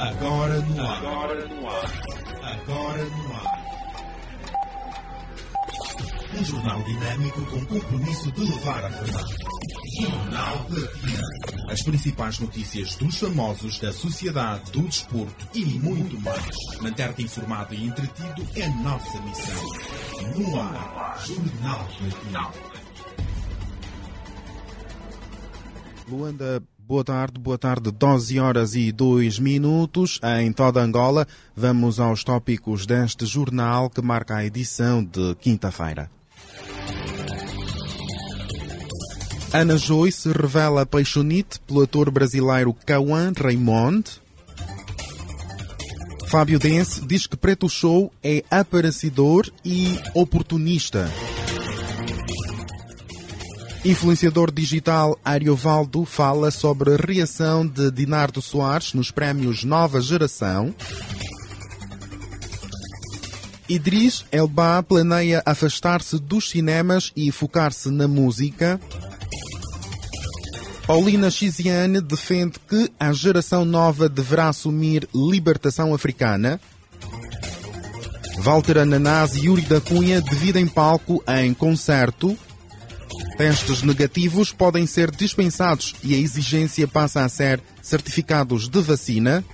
Agora no ar. Agora no ar. Agora no ar. Um jornal dinâmico com compromisso de levar a verdade. Jornal Platina. As principais notícias dos famosos, da sociedade, do desporto e muito mais. Manter-te informado e entretido é nossa missão. No ar. Jornal Platina. Luanda, boa tarde, boa tarde, 12 horas e 2 minutos em toda Angola. Vamos aos tópicos deste jornal que marca a edição de quinta-feira. Ana Joyce revela paixonite pelo ator brasileiro Cauã Raymond. Fábio Dense diz que Preto Show é aparecedor e oportunista. Influenciador digital Ariovaldo fala sobre a reação de Dinardo Soares nos prémios Nova Geração. Idris Elba planeia afastar-se dos cinemas e focar-se na música. Paulina Chiziane defende que a geração nova deverá assumir libertação africana. Walter Ananás e Yuri da Cunha dividem palco em concerto. Testes negativos podem ser dispensados e a exigência passa a ser certificados de vacina.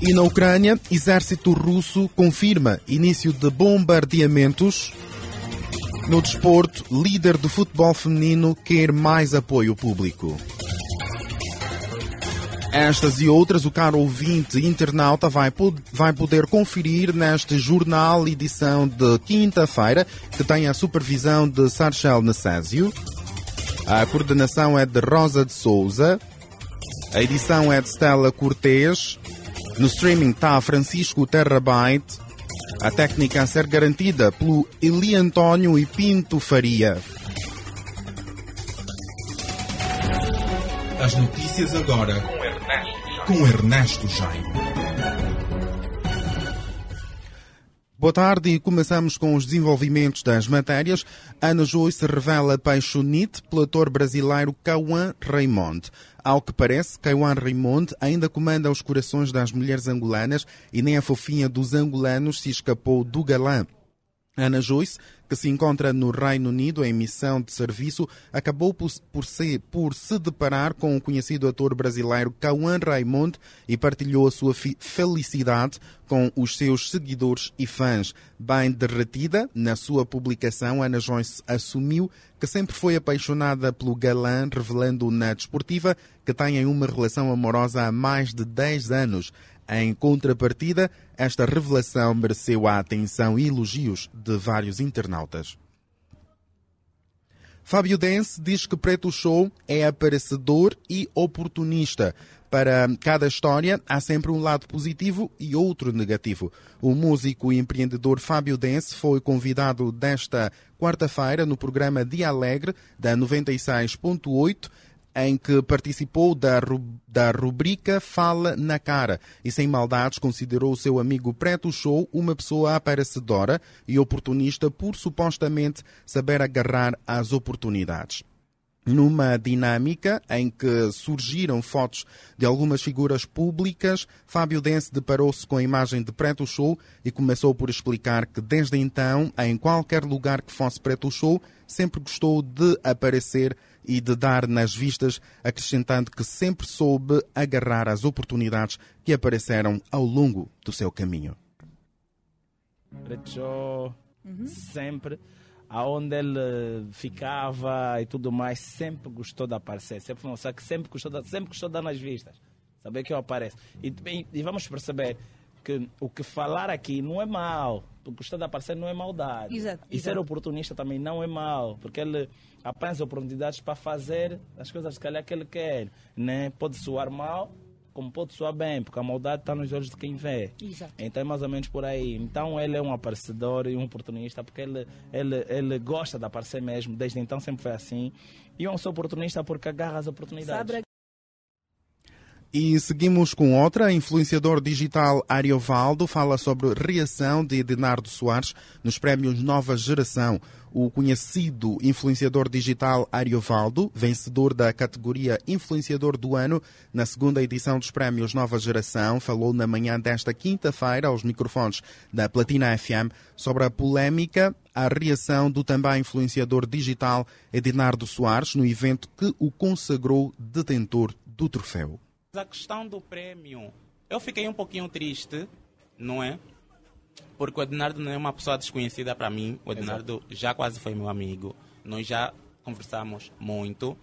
E na Ucrânia, exército russo confirma início de bombardeamentos. No desporto, líder do futebol feminino quer mais apoio público. Estas e outras o caro ouvinte internauta vai, vai poder conferir neste jornal edição de quinta-feira, que tem a supervisão de Sarchel Necésio. A coordenação é de Rosa de Souza. A edição é de Stella Cortês. No streaming está Francisco Terrabyte. A técnica a ser garantida pelo Eli António e Pinto Faria. As notícias agora com Ernesto Jaime. Boa tarde e começamos com os desenvolvimentos das matérias. Ana Joyce revela paixonite pelo ator brasileiro Cauã Raymond. Ao que parece, Cauã Raymond ainda comanda os corações das mulheres angolanas e nem a fofinha dos angolanos se escapou do galã. Ana Joyce, que se encontra no Reino Unido em missão de serviço, acabou por, por, se, por se deparar com o conhecido ator brasileiro Cauã Raymond e partilhou a sua felicidade com os seus seguidores e fãs. Bem derretida, na sua publicação, Ana Joyce assumiu que sempre foi apaixonada pelo galã, revelando na desportiva que têm uma relação amorosa há mais de 10 anos. Em contrapartida, esta revelação mereceu a atenção e elogios de vários internautas. Fábio Dense diz que Preto Show é aparecedor e oportunista. Para cada história há sempre um lado positivo e outro negativo. O músico e empreendedor Fábio Dense foi convidado desta quarta-feira no programa Dia Alegre da 96.8 em que participou da, da rubrica Fala na Cara. E, sem maldades, considerou o seu amigo Preto Show uma pessoa aparecedora e oportunista por supostamente saber agarrar as oportunidades. Numa dinâmica em que surgiram fotos de algumas figuras públicas, Fábio Dense deparou-se com a imagem de Preto Show e começou por explicar que desde então, em qualquer lugar que fosse Preto Show, sempre gostou de aparecer e de dar nas vistas, acrescentando que sempre soube agarrar as oportunidades que apareceram ao longo do seu caminho. Preto Show, uhum. sempre aonde ele ficava e tudo mais, sempre gostou de aparecer. Sempre não sabe que sempre gostou, de, sempre gostou de dar nas vistas. Saber que eu apareço. E, e, e, vamos perceber que o que falar aqui não é mal. Gostar de aparecer não é maldade. Exato, e exato. ser oportunista também não é mal. Porque ele apanha oportunidades para fazer as coisas que ele quer. Né? Pode soar mal, como pode soar bem, porque a maldade está nos olhos de quem vê. Exato. Então é mais ou menos por aí. Então ele é um aparecedor e um oportunista, porque ele, ele, ele gosta de aparecer mesmo, desde então sempre foi assim. E eu sou oportunista porque agarra as oportunidades. Sabe E seguimos com outra. Influenciador digital Ariovaldo fala sobre reação de Ednardo Soares nos prémios Nova Geração. O conhecido influenciador digital Ariovaldo, vencedor da categoria Influenciador do Ano na segunda edição dos prémios Nova Geração, falou na manhã desta quinta-feira aos microfones da Platina FM sobre a polémica a reação do também influenciador digital Ednardo Soares no evento que o consagrou detentor do troféu. A questão do prémio, eu fiquei um pouquinho triste, não é? Porque o Ednardo não é uma pessoa desconhecida para mim. O Ednardo Exato. já quase foi meu amigo. Nós já conversamos muito.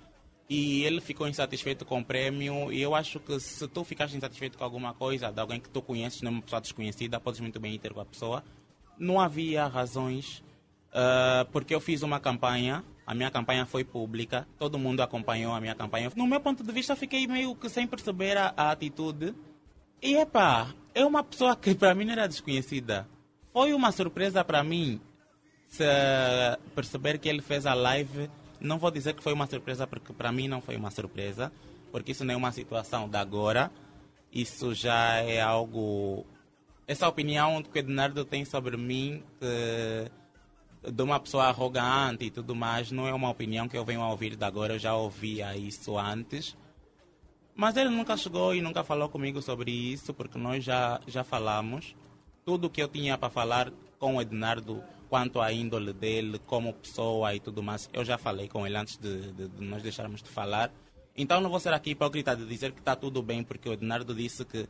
E ele ficou insatisfeito com o prémio. E eu acho que se tu ficaste insatisfeito com alguma coisa de alguém que tu conheces, não é uma pessoa desconhecida, podes muito bem ir ter com a pessoa. Não havia razões, uh, porque eu fiz uma campanha a minha campanha foi pública, todo mundo acompanhou a minha campanha. No meu ponto de vista, fiquei meio que sem perceber a, a atitude. E epá, é uma pessoa que para mim não era desconhecida. Foi uma surpresa para mim se perceber que ele fez a live. Não vou dizer que foi uma surpresa, porque para mim não foi uma surpresa, porque isso não é uma situação da agora. Isso já é algo. Essa opinião que o Ednardo tem sobre mim, que de uma pessoa arrogante e tudo mais, não é uma opinião que eu venho a ouvir de agora, eu já ouvia isso antes. Mas ele nunca chegou e nunca falou comigo sobre isso, porque nós já, já falamos. Tudo que eu tinha para falar com o Ednardo quanto à índole dele, como pessoa e tudo mais, eu já falei com ele antes de, de, de nós deixarmos de falar. Então não vou ser aqui hipócrita de dizer que está tudo bem, porque o Ednardo disse que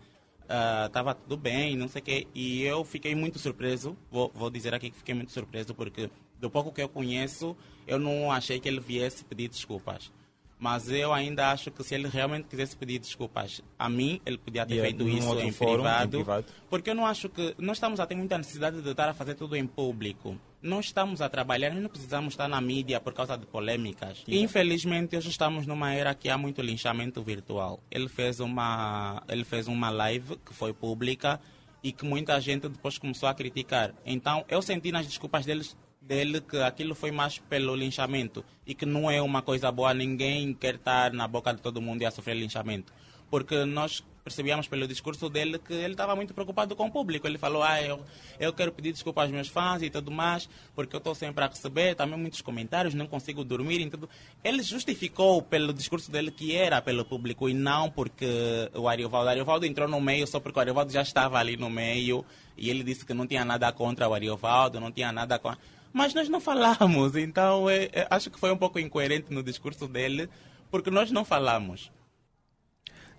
estava ah, uh, tudo bem, não sei o quê. E eu fiquei muito surpreso, vou, vou dizer aqui que fiquei muito surpreso, porque do pouco que eu conheço, eu não achei que ele viesse pedir desculpas. Mas eu ainda acho que se ele realmente quisesse pedir desculpas a mim, ele podia ter feito isso em privado, em privado, Porque eu não acho que. Nós estamos a ter muita necessidade de estar a fazer tudo em público. Nós estamos a trabalhar, nós não precisamos estar na mídia por causa de polêmicas. E, infelizmente, hoje estamos numa era que há muito linchamento virtual. Ele fez uma, ele fez uma live que foi pública e que muita gente depois começou a criticar. Então, eu senti nas desculpas deles dele que aquilo foi mais pelo linchamento e que não é uma coisa boa, ninguém quer estar na boca de todo mundo e a sofrer linchamento. Porque nós percebíamos pelo discurso dele que ele estava muito preocupado com o público. Ele falou, ah, eu, eu quero pedir desculpa aos meus fãs e tudo mais, porque eu estou sempre a receber também muitos comentários, não consigo dormir e tudo. Ele justificou pelo discurso dele que era pelo público e não porque o Ariovaldo. Ariovaldo entrou no meio só porque o Ariovaldo já estava ali no meio e ele disse que não tinha nada contra o Ariovaldo, não tinha nada contra mas nós não falamos. Então, é, é, acho que foi um pouco incoerente no discurso dele, porque nós não falamos.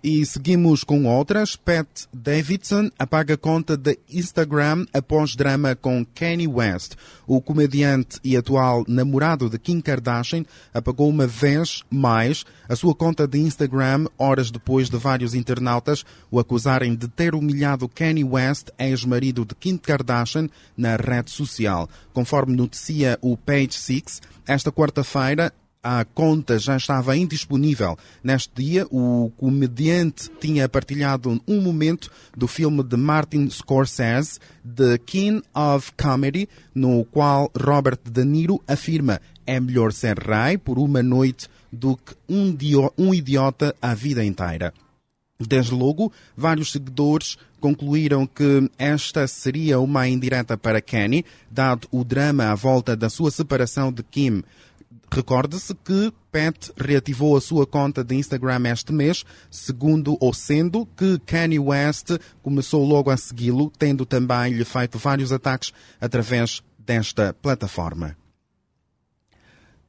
E seguimos com outras. Pat Davidson apaga conta de Instagram após drama com Kanye West. O comediante e atual namorado de Kim Kardashian apagou uma vez mais a sua conta de Instagram horas depois de vários internautas o acusarem de ter humilhado Kanye West, ex-marido de Kim Kardashian, na rede social. Conforme noticia o Page Six, esta quarta-feira, a conta já estava indisponível. Neste dia, o comediante tinha partilhado um momento do filme de Martin Scorsese, The King of Comedy, no qual Robert De Niro afirma é melhor ser rei por uma noite do que um, um idiota a vida inteira. Desde logo, vários seguidores concluíram que esta seria uma indireta para Kenny, dado o drama à volta da sua separação de Kim. Recorde-se que Pat reativou a sua conta de Instagram este mês, segundo ou sendo que Kanye West começou logo a segui-lo, tendo também lhe feito vários ataques através desta plataforma.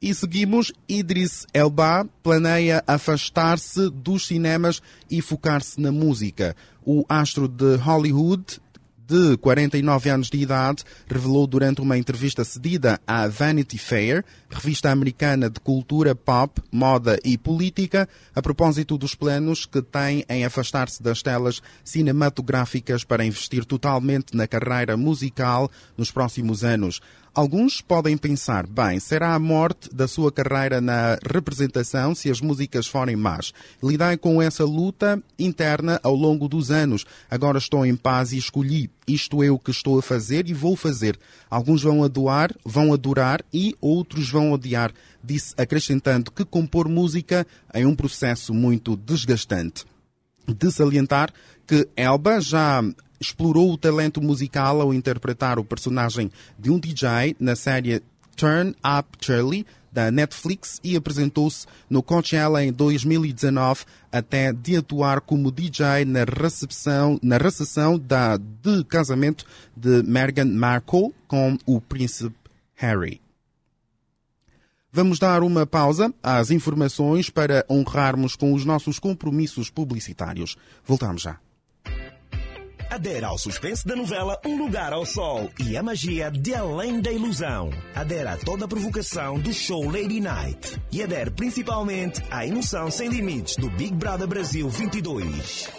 E seguimos, Idris Elba planeia afastar-se dos cinemas e focar-se na música. O astro de Hollywood de 49 anos de idade, revelou durante uma entrevista cedida à Vanity Fair, revista americana de cultura pop, moda e política, a propósito dos planos que tem em afastar-se das telas cinematográficas para investir totalmente na carreira musical nos próximos anos. Alguns podem pensar, bem, será a morte da sua carreira na representação se as músicas forem más. Lidei com essa luta interna ao longo dos anos. Agora estou em paz e escolhi. Isto é o que estou a fazer e vou fazer. Alguns vão adorar, vão adorar e outros vão odiar. Disse acrescentando que compor música é um processo muito desgastante. de salientar que Elba já explorou o talento musical ao interpretar o personagem de um DJ na série Turn Up Charlie da Netflix e apresentou-se no Coachella em 2019 até de atuar como DJ na recepção, na recepção da, de casamento de Meghan Markle com o príncipe Harry. Vamos dar uma pausa às informações para honrarmos com os nossos compromissos publicitários. Voltamos já. Adera ao suspense da novela Um Lugar ao Sol e a magia de Além da Ilusão. Adera a toda a provocação do show Lady Night. E adere principalmente à emoção sem limites do Big Brother Brasil 22.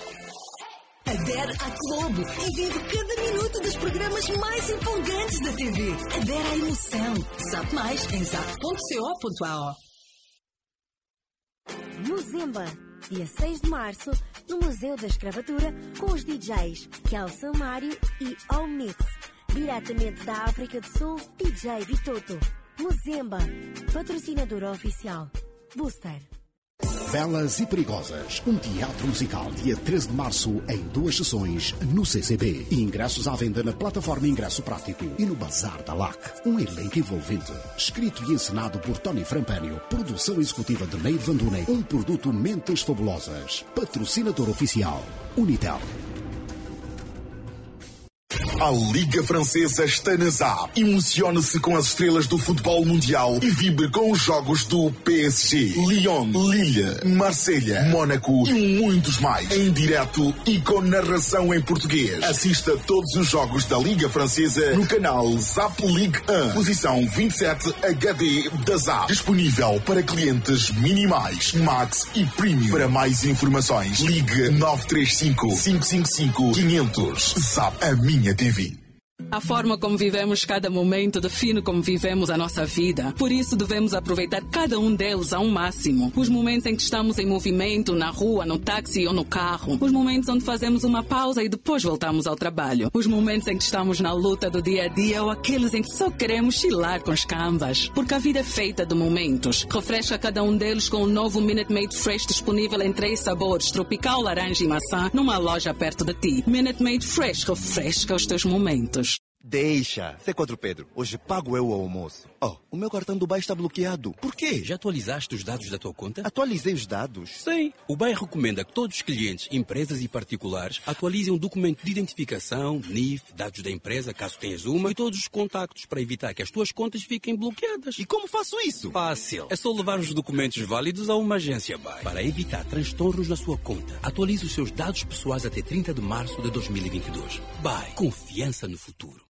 Adere à Globo e vive cada minuto dos programas mais empolgantes da TV. Adere à emoção. Sabe mais em zap.co.ao. Muzemba, dia 6 de março, no Museu da Escravatura, com os DJs Kelson Mário e All Mix. Diretamente da África do Sul, DJ Vitoto. Muzemba, patrocinador oficial. Booster. Belas e Perigosas, um teatro musical dia 13 de março em duas sessões no CCB. Ingressos à venda na plataforma Ingresso Prático e no Bazar da LAC. Um elenco envolvente, escrito e encenado por Tony Frampânio, produção executiva de Neide Van Dunen, um produto Mentes Fabulosas, patrocinador oficial, Unitel. A Liga Francesa está na ZAP. Emocione-se com as estrelas do futebol mundial e vibre com os jogos do PSG, Lyon, Lille, Marselha, Mônaco e muitos mais. Em direto e com narração em português. Assista todos os jogos da Liga Francesa no canal ZAP Ligue 1, posição 27 HD da ZAP. Disponível para clientes minimais, Max e Premium. Para mais informações, ligue 935 555 500. ZAP, a minha. TV. A forma como vivemos cada momento define como vivemos a nossa vida. Por isso, devemos aproveitar cada um deles ao máximo. Os momentos em que estamos em movimento, na rua, no táxi ou no carro. Os momentos onde fazemos uma pausa e depois voltamos ao trabalho. Os momentos em que estamos na luta do dia a dia ou aqueles em que só queremos chilar com as cambas. Porque a vida é feita de momentos. Refresca cada um deles com o novo Minute Maid Fresh disponível em três sabores: tropical, laranja e maçã, numa loja perto de ti. Minute Maid Fresh refresca os teus momentos. Deixa. C4 Pedro, hoje pago eu o almoço. Oh, o meu cartão do BAE está bloqueado. Por quê? Já atualizaste os dados da tua conta? Atualizei os dados? Sim. O BAE recomenda que todos os clientes, empresas e particulares atualizem o documento de identificação, NIF, dados da empresa, caso tenhas uma, e todos os contactos para evitar que as tuas contas fiquem bloqueadas. E como faço isso? Fácil. É só levar os documentos válidos a uma agência BAE para evitar transtornos na sua conta. Atualize os seus dados pessoais até 30 de março de 2022. BAE. Confiança no futuro.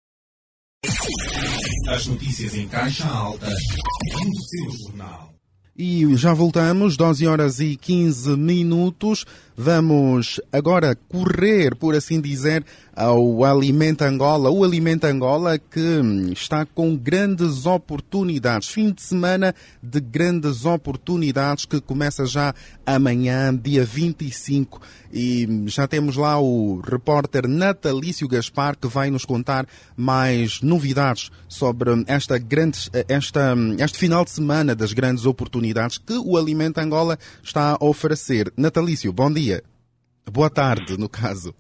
As notícias em caixa alta no seu jornal. E já voltamos, 12 horas e 15 minutos. Vamos agora correr, por assim dizer, ao Alimenta Angola. O Alimenta Angola que está com grandes oportunidades. Fim de semana de grandes oportunidades que começa já amanhã, dia 25. E já temos lá o repórter Natalício Gaspar que vai nos contar mais novidades sobre esta grande, esta, este final de semana das grandes oportunidades que o Alimenta Angola está a oferecer. Natalício, bom dia. Boa tarde, no caso.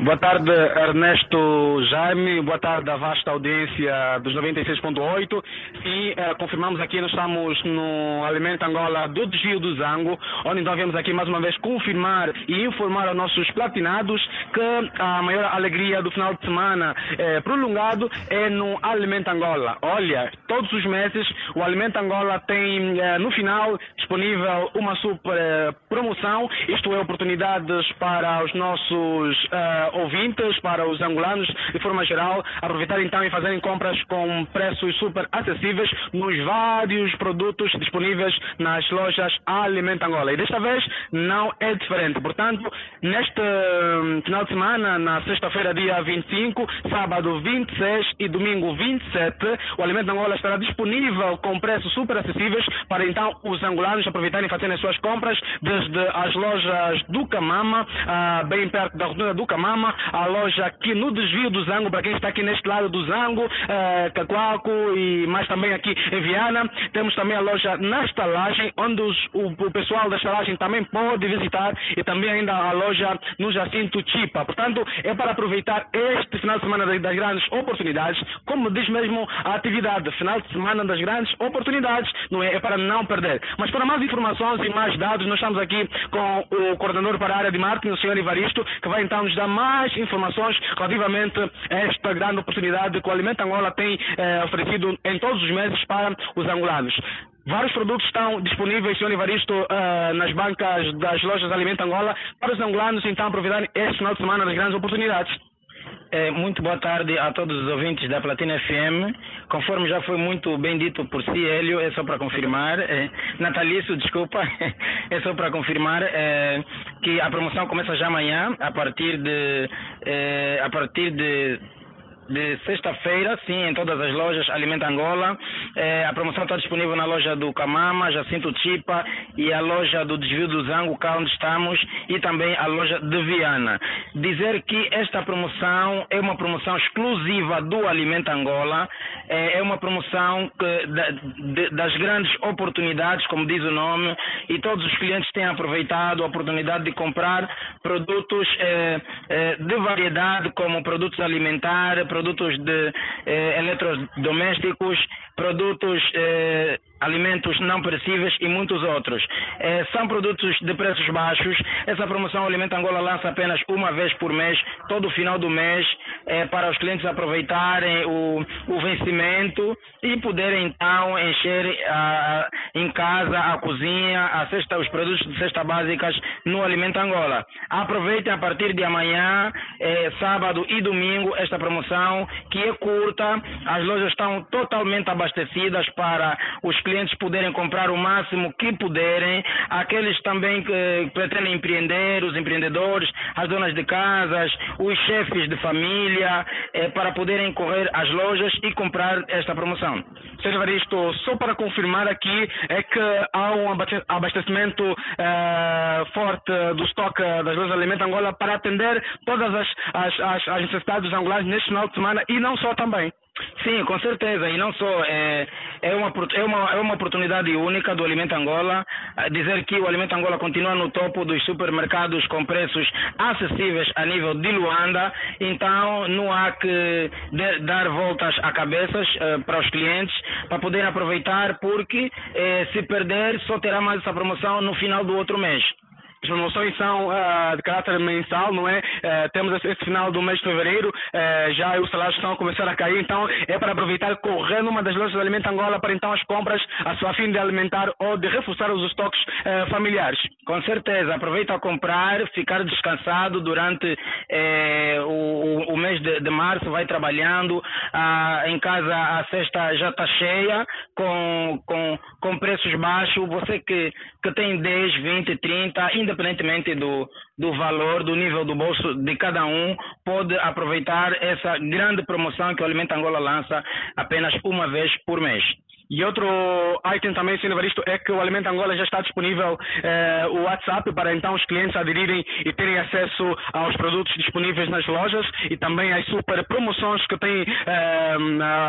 Boa tarde, Ernesto Jaime. Boa tarde à vasta audiência dos 96.8. E eh, confirmamos aqui, nós estamos no Alimento Angola do Desvio do Zango, onde então viemos aqui mais uma vez confirmar e informar aos nossos platinados que a maior alegria do final de semana eh, prolongado é no Alimento Angola. Olha, todos os meses o Alimento Angola tem eh, no final disponível uma super promoção, isto é, oportunidades para os nossos ouvintes, para os angolanos de forma geral, aproveitar então e fazerem compras com preços super acessíveis nos vários produtos disponíveis nas lojas Alimento Angola. E desta vez não é diferente. Portanto, neste hum, final de semana, na sexta-feira, dia 25, sábado 26 e domingo 27, o Alimento Angola estará disponível com preços super acessíveis para então os angolanos aproveitarem e fazerem as suas compras desde as lojas do Camama, ah, bem perto da rotunda do Camama, Camama, a loja aqui no desvio do Zango, para quem está aqui neste lado do Zango, uh, Cacoaco e mais também aqui em Viana. Temos também a loja na estalagem, onde os, o, o, pessoal da estalagem também pode visitar e também ainda a loja no Jacinto Chipa. Portanto, é para aproveitar este final de semana das grandes oportunidades, como diz mesmo a atividade, final de semana das grandes oportunidades, não é? É para não perder. Mas para mais informações e mais dados, nós estamos aqui com o coordenador para a área de marketing, o senhor Ivaristo, que vai então nos dar mais informações relativamente a esta grande oportunidade que o Alimento Angola tem eh, oferecido em todos os meses para os angolanos. Vários produtos estão disponíveis, senhor Ivaristo, uh, nas bancas das lojas Alimento Angola, para os angolanos então aproveitarem este final de semana das grandes oportunidades. É, muito boa tarde a todos os ouvintes da Platina FM. Conforme já foi muito bem dito por si, Hélio, é só para confirmar. É, Natalício, desculpa, é só para confirmar é, que a promoção começa já amanhã, a partir de, é, a partir de de sexta-feira, sim, em todas as lojas Alimenta Angola. É, a promoção está disponível na loja do Camama, Jacinto Chipa e a loja do Desvio do Zango, cá onde estamos, e também a loja de Viana. Dizer que esta promoção é uma promoção exclusiva do Alimenta Angola, é, é uma promoção que, de, das grandes oportunidades, como diz o nome, e todos os clientes têm aproveitado a oportunidade de comprar produtos é, é, de variedade, como produtos alimentares, produtos de eh, eletrodomésticos, produtos eh, alimentos não perecíveis e muitos outros. Eh, são produtos de preços baixos. Essa promoção Alimento Angola lança apenas uma vez por mês, todo final do mês, eh, para os clientes aproveitarem o, o vencimento e poderem então encher a, em casa, a cozinha, a cesta, os produtos de cesta básicas no Alimento Angola. Aproveitem a partir de amanhã, eh, sábado e domingo, esta promoção que é curta, as lojas estão totalmente abastecidas para os clientes poderem comprar o máximo que puderem, aqueles também que pretendem empreender, os empreendedores, as donas de casas, os chefes de família, eh, para poderem correr às lojas e comprar esta promoção. Sr. Evaristo, só para confirmar aqui, é que há um abastecimento eh, forte do estoque das lojas de alimento Angola para atender todas as, as, as, necessidades dos angolanos neste final de semana e não só também. Sim, com certeza. E não só. É, é, uma, é, uma, é uma oportunidade única do Alimento Angola. Dizer que o Alimento Angola continua no topo dos supermercados com preços acessíveis a nível de Luanda. Então, não há que de, dar voltas a cabeças uh, para os clientes para poderem aproveitar, porque uh, se perder, só terá mais essa promoção no final do outro mês. As promoções são uh, de caráter mensal, não é? Uh, temos esse, esse, final do mês de fevereiro, uh, já os salários estão a começar a cair, então é para aproveitar correr numa das lojas de alimento Angola para então as compras a sua fim de alimentar ou de reforçar os estoques familiares. Com certeza, aproveita a comprar, ficar descansado durante eh, o, o, mês de, de, março, vai trabalhando, em casa a cesta já está cheia, com, com, com preços baixos, você que, que tem 10, 20, 30, independentemente do, do valor, do nível do bolso de cada um, pode aproveitar essa grande promoção que o Alimento Angola lança apenas uma vez por mês. E outro item também, Sr. Evaristo, é que o Alimento Angola já está disponível eh, o WhatsApp para então os clientes aderirem e terem acesso aos produtos disponíveis nas lojas e também às super promoções que tem eh,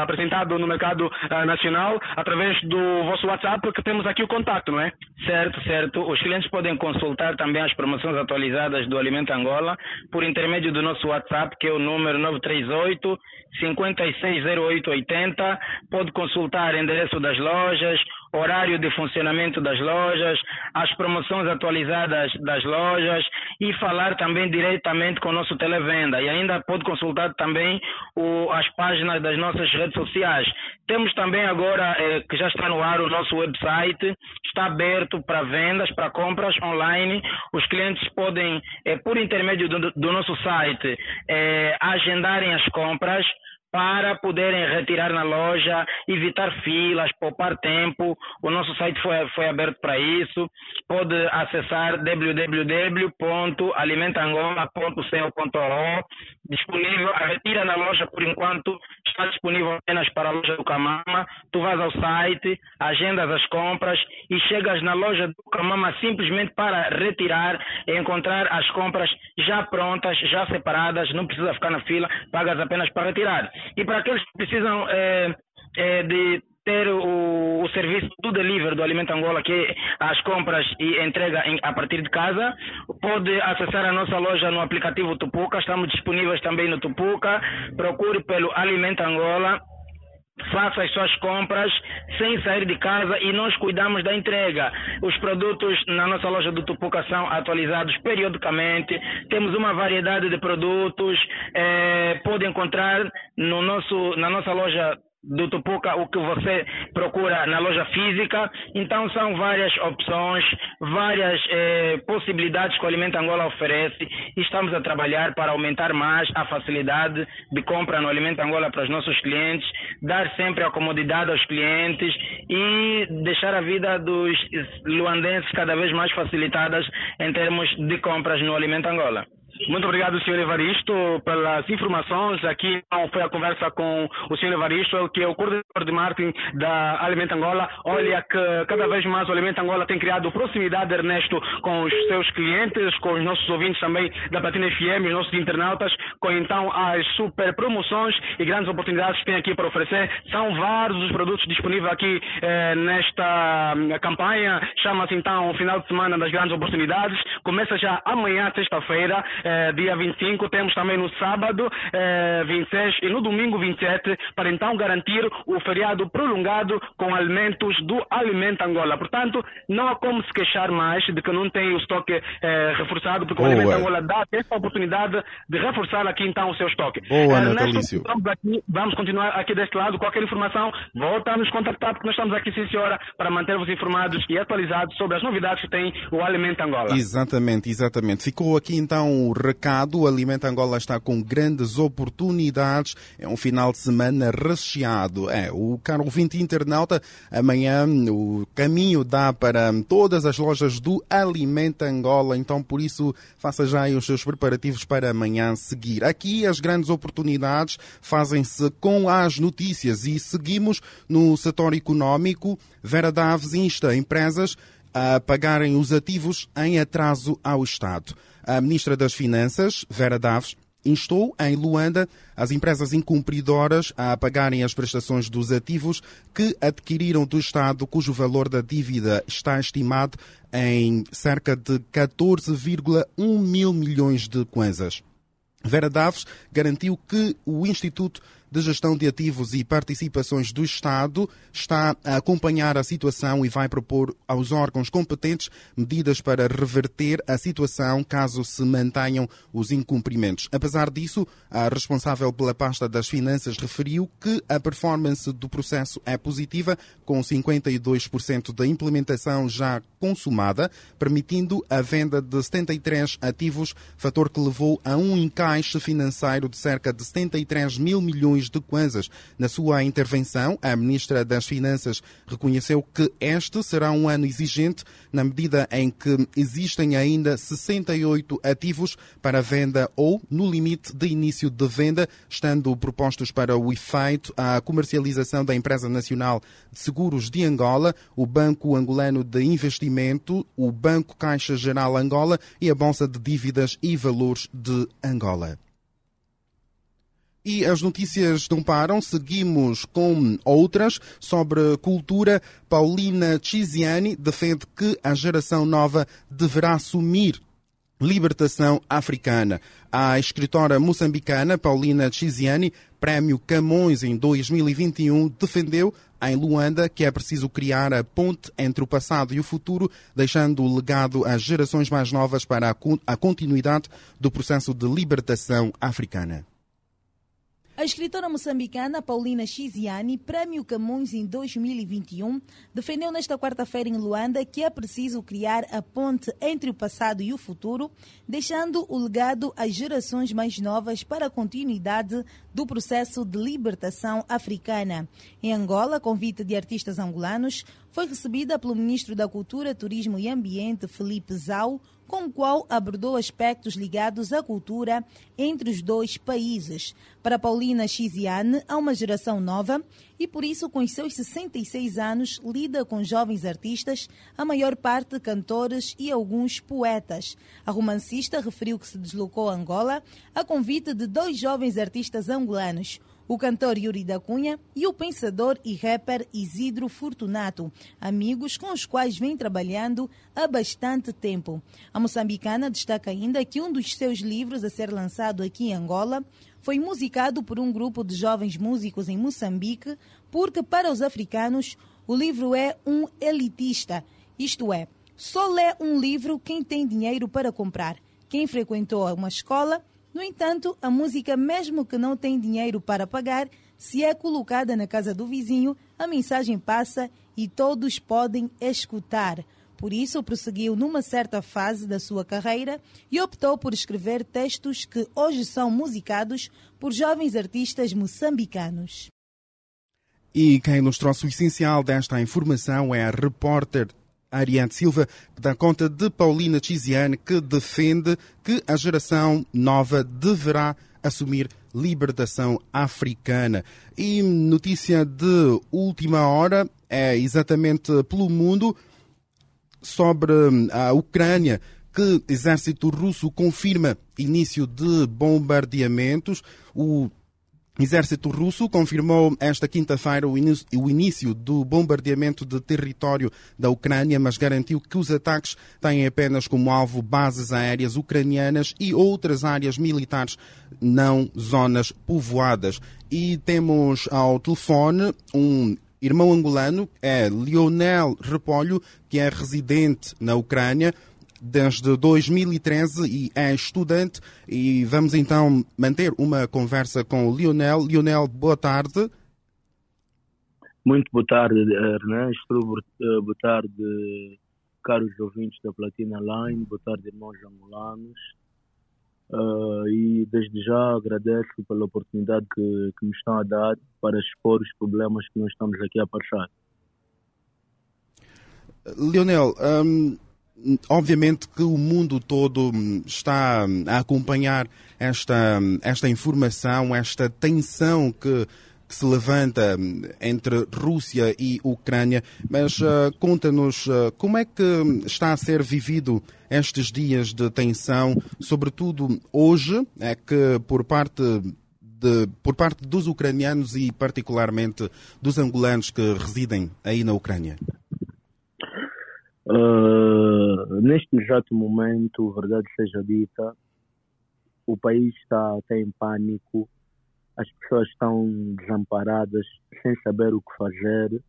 apresentado no mercado eh, nacional através do vosso WhatsApp que temos aqui o contato, não é? Certo, certo. Os clientes podem consultar também as promoções atualizadas do Alimento Angola por intermédio do nosso WhatsApp, que é o número 938 560880. Pode consultar endereço preço das lojas, horário de funcionamento das lojas, as promoções atualizadas das lojas e falar também diretamente com o nosso televenda. E ainda pode consultar também o, as páginas das nossas redes sociais. Temos também agora, eh, que já está no ar, o nosso website, está aberto para vendas, para compras online. Os clientes podem, eh, por intermédio do, do nosso site, eh, agendarem as compras para poderem retirar na loja, evitar filas, poupar tempo. O nosso site foi, foi aberto para isso. Pode acessar www.alimentangola.co.ro disponível, a retira na loja por enquanto está disponível apenas para a loja do Camama. Tu vais ao site, agendas as compras e chegas na loja do Camama simplesmente para retirar e encontrar as compras já prontas, já separadas, não precisa ficar na fila, pagas apenas para retirar. E para aqueles que precisam é, é, de ter o, o, serviço do delivery do Alimento Angola, que é as compras e entrega em, a partir de casa, pode acessar a nossa loja no aplicativo Tupuca, estamos disponíveis também no Tupuca, procure pelo Alimento Angola faça as suas compras sem sair de casa e nós cuidamos da entrega. Os produtos na nossa loja do Tupuca são atualizados periodicamente. Temos uma variedade de produtos. Eh, pode encontrar no nosso, na nossa loja do Tupuca o que você procura na loja física. Então são várias opções, várias eh, possibilidades que o Alimento Angola oferece e estamos a trabalhar para aumentar mais a facilidade de compra no Alimento Angola para os nossos clientes, dar sempre a comodidade aos clientes e deixar a vida dos luandenses cada vez mais facilitadas em termos de compras no Alimento Angola. Muito obrigado, Sr. Evaristo, pelas informações. Aqui foi a conversa com o Sr. Evaristo, que é o coordenador de marketing da Alimenta Angola. Olha que cada vez mais o Alimenta Angola tem criado proximidade, Ernesto, com os seus clientes, com os nossos ouvintes também da Platina FM, os nossos internautas, com então as super promoções e grandes oportunidades que tem aqui para oferecer. São vários os produtos disponíveis aqui eh, nesta hum, campanha. Chama-se então o final de semana das grandes oportunidades. Começa já amanhã, sexta-feira eh, dia 25, temos também no sábado eh, 26 e no domingo 27, para então garantir o feriado prolongado com alimentos do Alimento Angola. Portanto, não há como se queixar mais de que não tem o estoque eh, reforçado, porque Boa. o Alimento Angola dá essa oportunidade de reforçar aqui então o seu estoque. Boa, Natalício. Vamos, aqui, vamos continuar aqui deste lado. Qualquer informação, volta a nos contactar, porque nós estamos aqui, sim senhora, para manter-vos informados e atualizados sobre as novidades que tem o Alimento Angola. Exatamente, exatamente. Ficou aqui então o recado. O Alimento Angola está com grandes oportunidades. É um final de semana recheado. É, o caro ouvinte internauta, amanhã o caminho dá para todas as lojas do Alimento Angola. Então, por isso, faça já os seus preparativos para amanhã seguir. Aqui as grandes oportunidades fazem-se com as notícias e seguimos no setor económico. Vera Daves insta empresas a pagarem os ativos em atraso ao Estado. A Ministra das Finanças, Vera Daves, instou em Luanda as empresas incumpridoras a pagarem as prestações dos ativos que adquiriram do Estado, cujo valor da dívida está estimado em cerca de 14,1 mil milhões de kwanzas. Vera Daves garantiu que o Instituto de Gestão de Ativos e Participações do Estado está a acompanhar a situação e vai propor aos órgãos competentes medidas para reverter a situação caso se mantenham os incumprimentos. Apesar disso, a responsável pela pasta das finanças referiu que a performance do processo é positiva, com 52% da implementação já consumada, permitindo a venda de 73 ativos, fator que levou a um encaixe financeiro de cerca de 73 mil milhões de kwanzas. Na sua intervenção, a Ministra das Finanças reconheceu que este será um ano exigente na medida em que existem ainda 68 ativos para venda ou no limite de início de venda, estando propostos para o efeito a comercialização da Empresa Nacional de Seguros de Angola, o Banco Angolano de Investimento, o Banco Caixa Geral Angola e a Bolsa de Dívidas e Valores de Angola. E as notícias não param, seguimos com outras sobre cultura. Paulina Ciziani defende que a geração nova deverá assumir libertação africana. A escritora moçambicana Paulina Ciziani, Prémio Camões em 2021, defendeu em Luanda que é preciso criar a ponte entre o passado e o futuro, deixando o legado às gerações mais novas para a continuidade do processo de libertação africana. A escritora moçambicana Paulina Chiziani, Prémio Camões em 2021, defendeu nesta quarta-feira em Luanda que é preciso criar a ponte entre o passado e o futuro, deixando o legado às gerações mais novas para a continuidade do processo de libertação africana. Em Angola, convite de artistas angolanos, foi recebida pelo ministro da Cultura, Turismo e Ambiente, Felipe Zau, com o qual abordou aspectos ligados à cultura entre os dois países. Para Paulina Chiziane, há uma geração nova e, por isso, com os seus 66 anos, lida com jovens artistas, a maior parte cantores e alguns poetas. A romancista referiu que se deslocou a Angola a convite de dois jovens artistas angolanos o cantor Yuri da Cunha e o pensador e rapper Isidro Fortunato, amigos com os quais vem trabalhando há bastante tempo. A moçambicana destaca ainda que um dos seus livros a ser lançado aqui em Angola foi musicado por um grupo de jovens músicos em Moçambique, porque para os africanos o livro é um elitista, isto é, só lê um livro quem tem dinheiro para comprar. Quem frequentou uma escola no entanto, a música, mesmo que não tem dinheiro para pagar, se é colocada na casa do vizinho, a mensagem passa e todos podem escutar. Por isso, prosseguiu numa certa fase da sua carreira e optou por escrever textos que hoje são musicados por jovens artistas moçambicanos. E quem nos trouxe o essencial desta informação é a repórter Ariane Silva, que dá conta de Paulina Tiziane, que defende que a geração nova deverá assumir libertação africana. E notícia de última hora é exatamente pelo mundo sobre a Ucrânia que exército russo confirma início de bombardeamentos. O Exército russo confirmou esta quinta-feira o início do bombardeamento de território da Ucrânia, mas garantiu que os ataques têm apenas como alvo bases aéreas ucranianas e outras áreas militares, não zonas povoadas. E temos ao telefone um irmão angolano, é Lionel Repolho, que é residente na Ucrânia desde 2013 e é estudante e vamos então manter uma conversa com o Lionel. Lionel, boa tarde. Muito boa tarde, Ernesto. Eh, boa tarde, caros ouvintes da Platina Line. Boa tarde, irmãos angolanos. Uh, e desde já agradeço pela oportunidade que, que me estão a dar para expor os problemas que nós estamos aqui a passar. Lionel, um obviamente que o mundo todo está a acompanhar esta, esta informação, esta tensão que, que se levanta entre Rússia e Ucrânia, mas uh, conta-nos uh, como é que está a ser vivido estes dias de tensão, sobretudo hoje, é que por parte de, por parte dos ucranianos e particularmente dos angolanos que residem aí na Ucrânia. Uh, neste exato momento, verdade seja dita, o país está até em pânico, as pessoas estão desamparadas, sem saber o que fazer.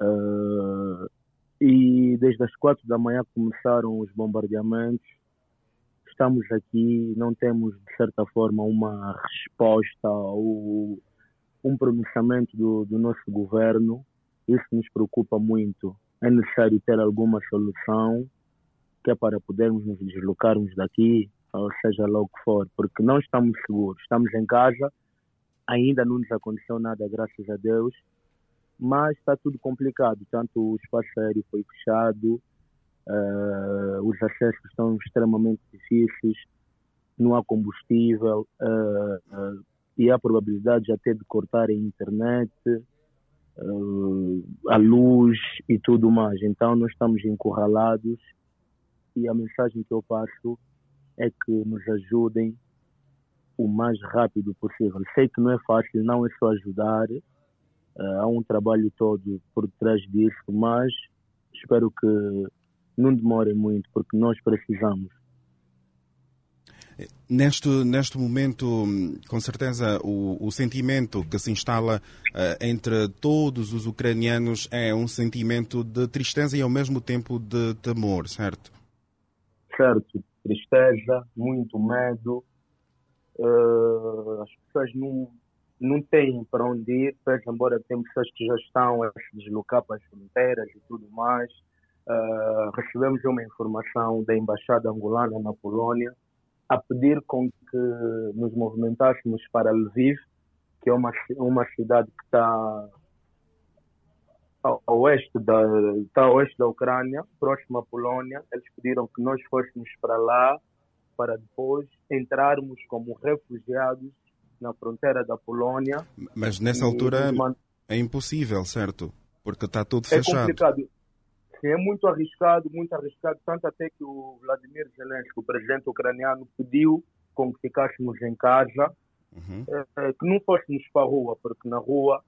Uh, e desde as quatro da manhã começaram os bombardeamentos. Estamos aqui, não temos de certa forma uma resposta ou um pronunciamento do, do nosso governo. Isso nos preocupa muito é necessário ter alguma solução que é para podermos nos deslocarmos daqui, ou seja lá o que for, porque não estamos seguros. Estamos em casa, ainda não nos aconteceu nada, graças a Deus, mas está tudo complicado. Tanto o espaço aéreo foi fechado, uh, os acessos estão extremamente difíceis, não há combustível uh, uh, e há probabilidade até de cortar a internet a luz e tudo mais. Então nós estamos encurralados e a mensagem que eu passo é que nos ajudem o mais rápido possível. Sei que não é fácil, não é só ajudar, uh, há um trabalho todo por trás disso, mas espero que não demore muito, porque nós precisamos. Neste, neste momento, com certeza, o, o sentimento que se instala uh, entre todos os ucranianos é um sentimento de tristeza e ao mesmo tempo de temor, certo? Certo, tristeza, muito medo. Uh, as pessoas não, não têm para onde ir, pois, embora temos pessoas que já estão a se deslocar para as fronteiras e tudo mais. Uh, recebemos uma informação da Embaixada Angolana na Polónia a pedir com que nos movimentássemos para Lviv, que é uma, uma cidade que está ao oeste da, oeste da Ucrânia, próxima à Polónia. Eles pediram que nós fôssemos para lá para depois entrarmos como refugiados na fronteira da Polónia. Mas nessa altura é impossível, certo? Porque está tudo é fechado. É complicado. Sim, é muito arriscado, muito arriscado, tanto até que o Vladimir Zelensky, o presidente ucraniano, pediu com que ficássemos em casa, uhum. é, que não fôssemos para a rua, porque na rua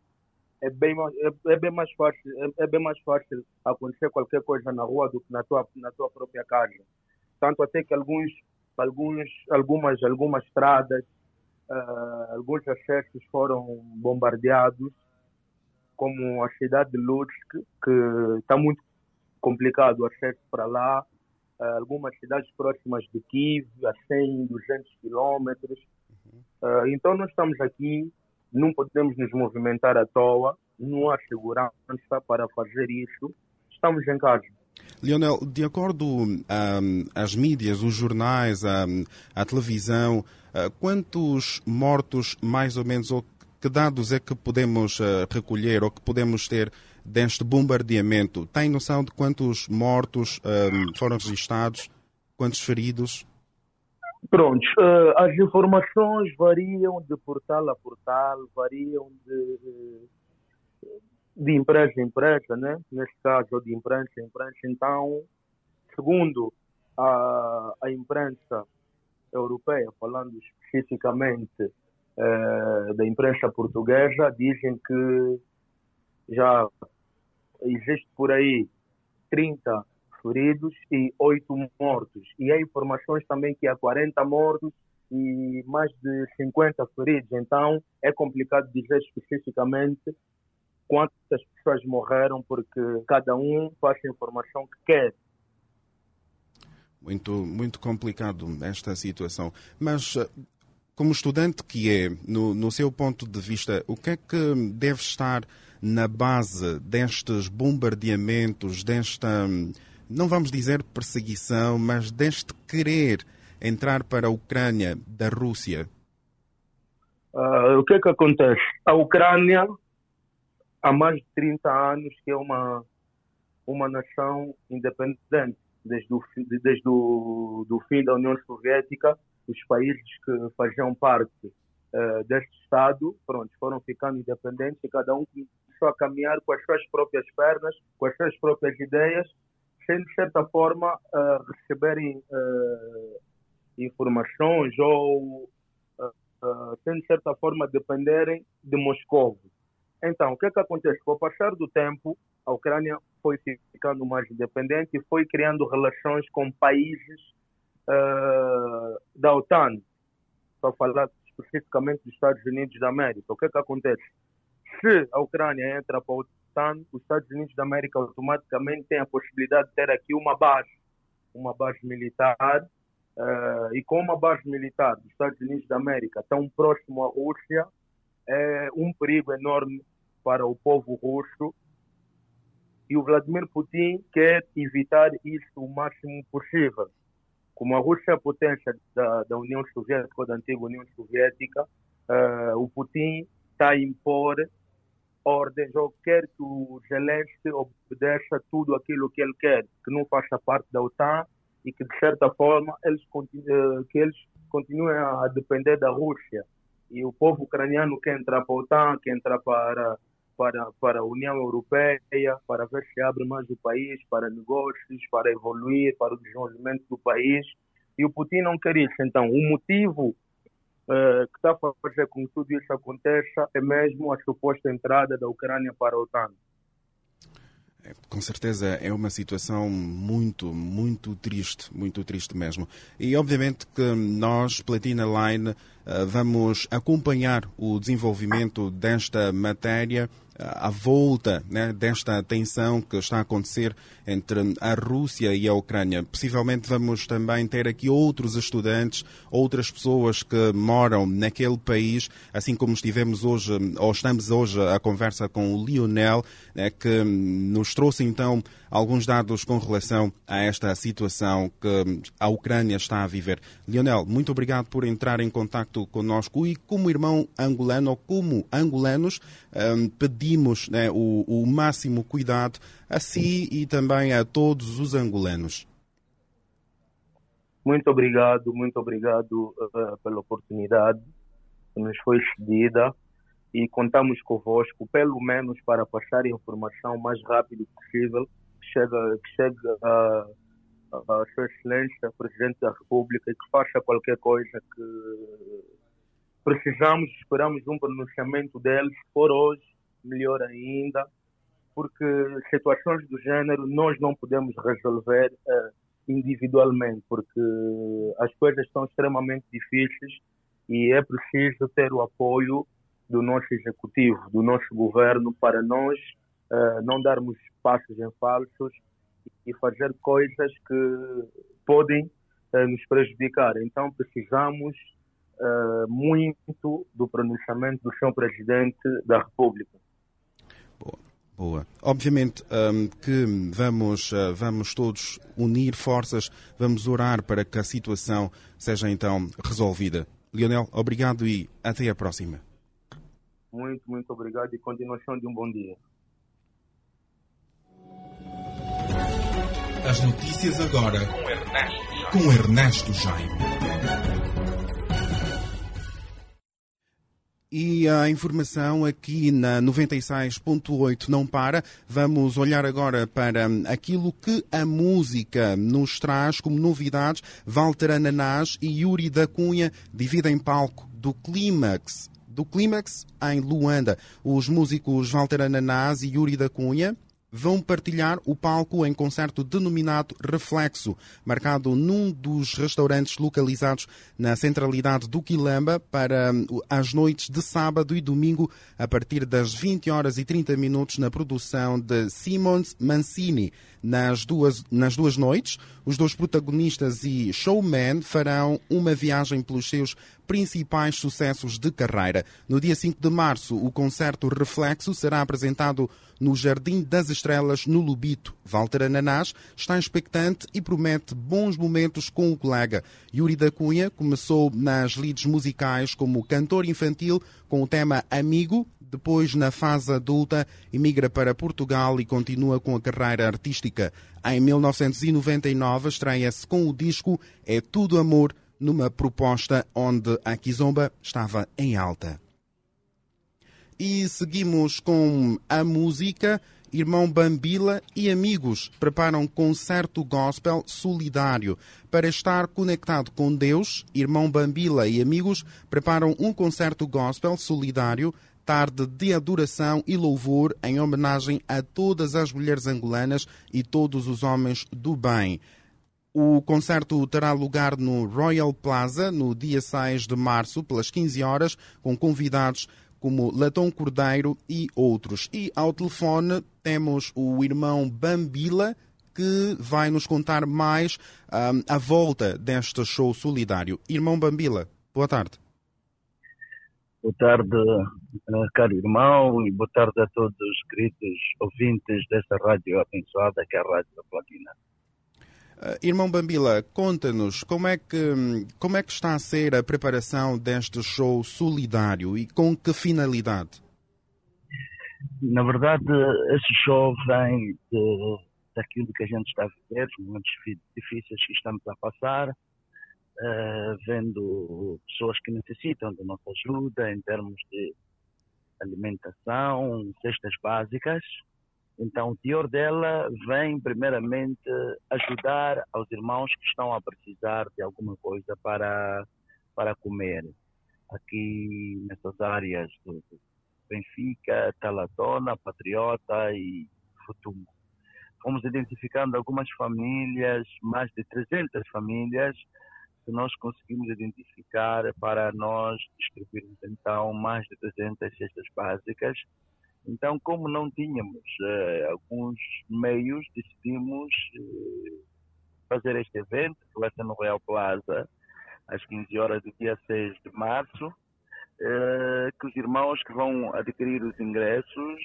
é bem, é, é bem mais fácil é, é, bem mais fácil acontecer qualquer coisa na rua do que na tua na tua própria casa tanto até que alguns alguns algumas algumas estradas uh, alguns acessos foram bombardeados como a cidade de Lutsk que está muito complicado o acesso para lá uh, algumas cidades próximas de Kiev a 100 200 quilômetros uh, então nós estamos aqui não podemos nos movimentar à toa, não há segurança para fazer isso. Estamos em casa. Leonel, de acordo um, às mídias, os jornais, um, a televisão, uh, quantos mortos, mais ou menos, ou que dados é que podemos uh, recolher ou que podemos ter deste bombardeamento? Tem noção de quantos mortos um, foram registrados? Quantos feridos? Prontos, uh, as informações variam de portal a portal, variam de, de empresa a empresa, né? neste caso, de imprensa a imprensa. Então, segundo a, a imprensa europeia, falando especificamente uh, da imprensa portuguesa, dizem que já existe por aí 30 feridos e oito mortos. E há informações também que há 40 mortos e mais de 50 feridos. Então é complicado dizer especificamente quantas pessoas morreram, porque cada um faz a informação que quer. Muito, muito complicado esta situação. Mas, eh, como estudante que é, no, no seu ponto de vista, o que é que deve estar na base destes bombardeamentos, desta não vamos dizer perseguição, mas deste querer entrar para a Ucrânia da Rússia? Uh, o que é que acontece? A Ucrânia, há mais de 30 anos, que é uma, uma nação independente. Desde o, desde o do fim da União Soviética, os países que faziam parte uh, deste Estado pronto, foram ficando independentes e cada um começou a caminhar com as suas próprias pernas, com as suas próprias ideias sem, de certa forma, uh, receberem uh, informações ou, uh, sem, de certa forma, dependerem de Moscou. Então, o que é que acontece? Com o passar do tempo, a Ucrânia foi ficando mais independente e foi criando relações com países da OTAN, para falar especificamente dos Estados Unidos da América. O que é que acontece? Se a Ucrânia entra para o os Estados Unidos da América automaticamente têm a possibilidade de ter aqui uma base, uma base militar, uh, e com uma base militar dos Estados Unidos da América tão próximo à Rússia, é um perigo enorme para o povo russo. E o Vladimir Putin quer evitar isso o máximo possível. Como a Rússia é a potência da, da União Soviética, da antiga União Soviética, uh, o Putin está a impor ordens ou quer que o Zelensky obedeça tudo aquilo que ele quer, que não faça parte da OTAN e que, de certa forma, eles, eh, que eles continuem a depender da Rússia. E o povo ucraniano quer entrar para a OTAN, quer entrar para, para, para a União Europeia, para ver se abre mais o país, para negócios, para evoluir, para o desenvolvimento do país. E o Putin não quer isso. Então, o motivo uh, que está a fazer com que tudo isso aconteça é mesmo a suposta entrada da Ucrânia para a OTAN. É, com certeza é uma situação muito, muito triste, muito triste mesmo. E obviamente que nós, Platina Line, vamos acompanhar o desenvolvimento desta matéria à volta né, desta tensão que está a acontecer entre a Rússia e a Ucrânia. Possivelmente vamos também ter aqui outros estudantes, outras pessoas que moram naquele país, assim como estivemos hoje, ou estamos hoje a conversa com o Lionel, né, que nos trouxe então alguns dados com relação a esta situação que a Ucrânia está a viver. Lionel, muito obrigado por entrar em contato conosco e como irmão angolano, ou como angolanos, um, pedimos né, o, o máximo cuidado a si e também a todos os angolanos. Muito obrigado, muito obrigado uh, pela oportunidade que nos foi cedida e contamos convosco, pelo menos para passar a informação mais rápido possível, que chegue, que chegue a, a, a Sua Excelência, Presidente da República, que faça qualquer coisa que precisamos, esperamos um pronunciamento dele, se for hoje, melhor ainda, porque situações do gênero nós não podemos resolver uh, individualmente, porque as coisas estão extremamente difíceis e é preciso ter o apoio do nosso executivo, do nosso governo, para nós uh, não darmos passos em falsos e fazer coisas que podem uh, nos prejudicar. Então precisamos uh, muito do pronunciamento do senhor presidente da República. Boa. Boa. Obviamente um, que vamos, uh, vamos todos unir forças, vamos orar para que a situação seja então resolvida. Lionel, obrigado e até a próxima. Muito, muito obrigado e continuação de um bom dia. As notícias agora com Ernesto, com Ernesto Jaime. E a informação aqui na 96.8 não para. Vamos olhar agora para aquilo que a música nos traz como novidades. Walter Ananás e Yuri da Cunha dividem palco do Clímax. Do Clímax em Luanda. Os músicos Walter Ananás e Yuri da Cunha vão partilhar o palco em concerto denominado Reflexo, marcado num dos restaurantes localizados na centralidade do Quilamba para hum, as noites de sábado e domingo a partir das 20 horas e 30 minutos na produção de Simons Mancini. Nas duas, nas duas noites, os dois protagonistas e showman farão uma viagem pelos seus principais sucessos de carreira. No dia 5 de março, o concerto Reflexo será apresentado no Jardim das Estrelas, no Lubito. Walter Ananás está expectante e promete bons momentos com o colega. Yuri da Cunha começou nas leads musicais como cantor infantil com o tema Amigo, depois, na fase adulta, emigra para Portugal e continua com a carreira artística. Em 1999, estreia-se com o disco É Tudo Amor, numa proposta onde a Kizomba estava em alta. E seguimos com a música. Irmão Bambila e amigos preparam concerto gospel solidário. Para estar conectado com Deus, Irmão Bambila e amigos preparam um concerto gospel solidário tarde de adoração e louvor em homenagem a todas as mulheres angolanas e todos os homens do bem. O concerto terá lugar no Royal Plaza no dia 6 de março, pelas 15 horas, com convidados como Latão Cordeiro e outros. E ao telefone temos o irmão Bambila, que vai nos contar mais um, a volta deste show solidário. Irmão Bambila, boa tarde. Boa tarde, caro irmão, e boa tarde a todos os queridos ouvintes desta rádio abençoada que é a Rádio Platina. Uh, irmão Bambila, conta-nos como, é que, como é que está a ser a preparação deste show solidário e com que finalidade? Na verdade, esse show vem de, daquilo que a gente está a viver, momentos difíceis que estamos a passar, uh, vendo pessoas que necessitam da nossa ajuda em termos de alimentação, cestas básicas. Então, o teor dela vem, primeiramente, ajudar aos irmãos que estão a precisar de alguma coisa para, para comer. Aqui nessas áreas do Benfica, Talatona, Patriota e Futumo. Fomos identificando algumas famílias, mais de 300 famílias, que nós conseguimos identificar para nós distribuirmos então mais de 300 cestas básicas. Então, como não tínhamos eh, alguns meios, decidimos eh, fazer este evento, que vai ser no Real Plaza, às 15 horas do dia 6 de março, eh, que os irmãos que vão adquirir os ingressos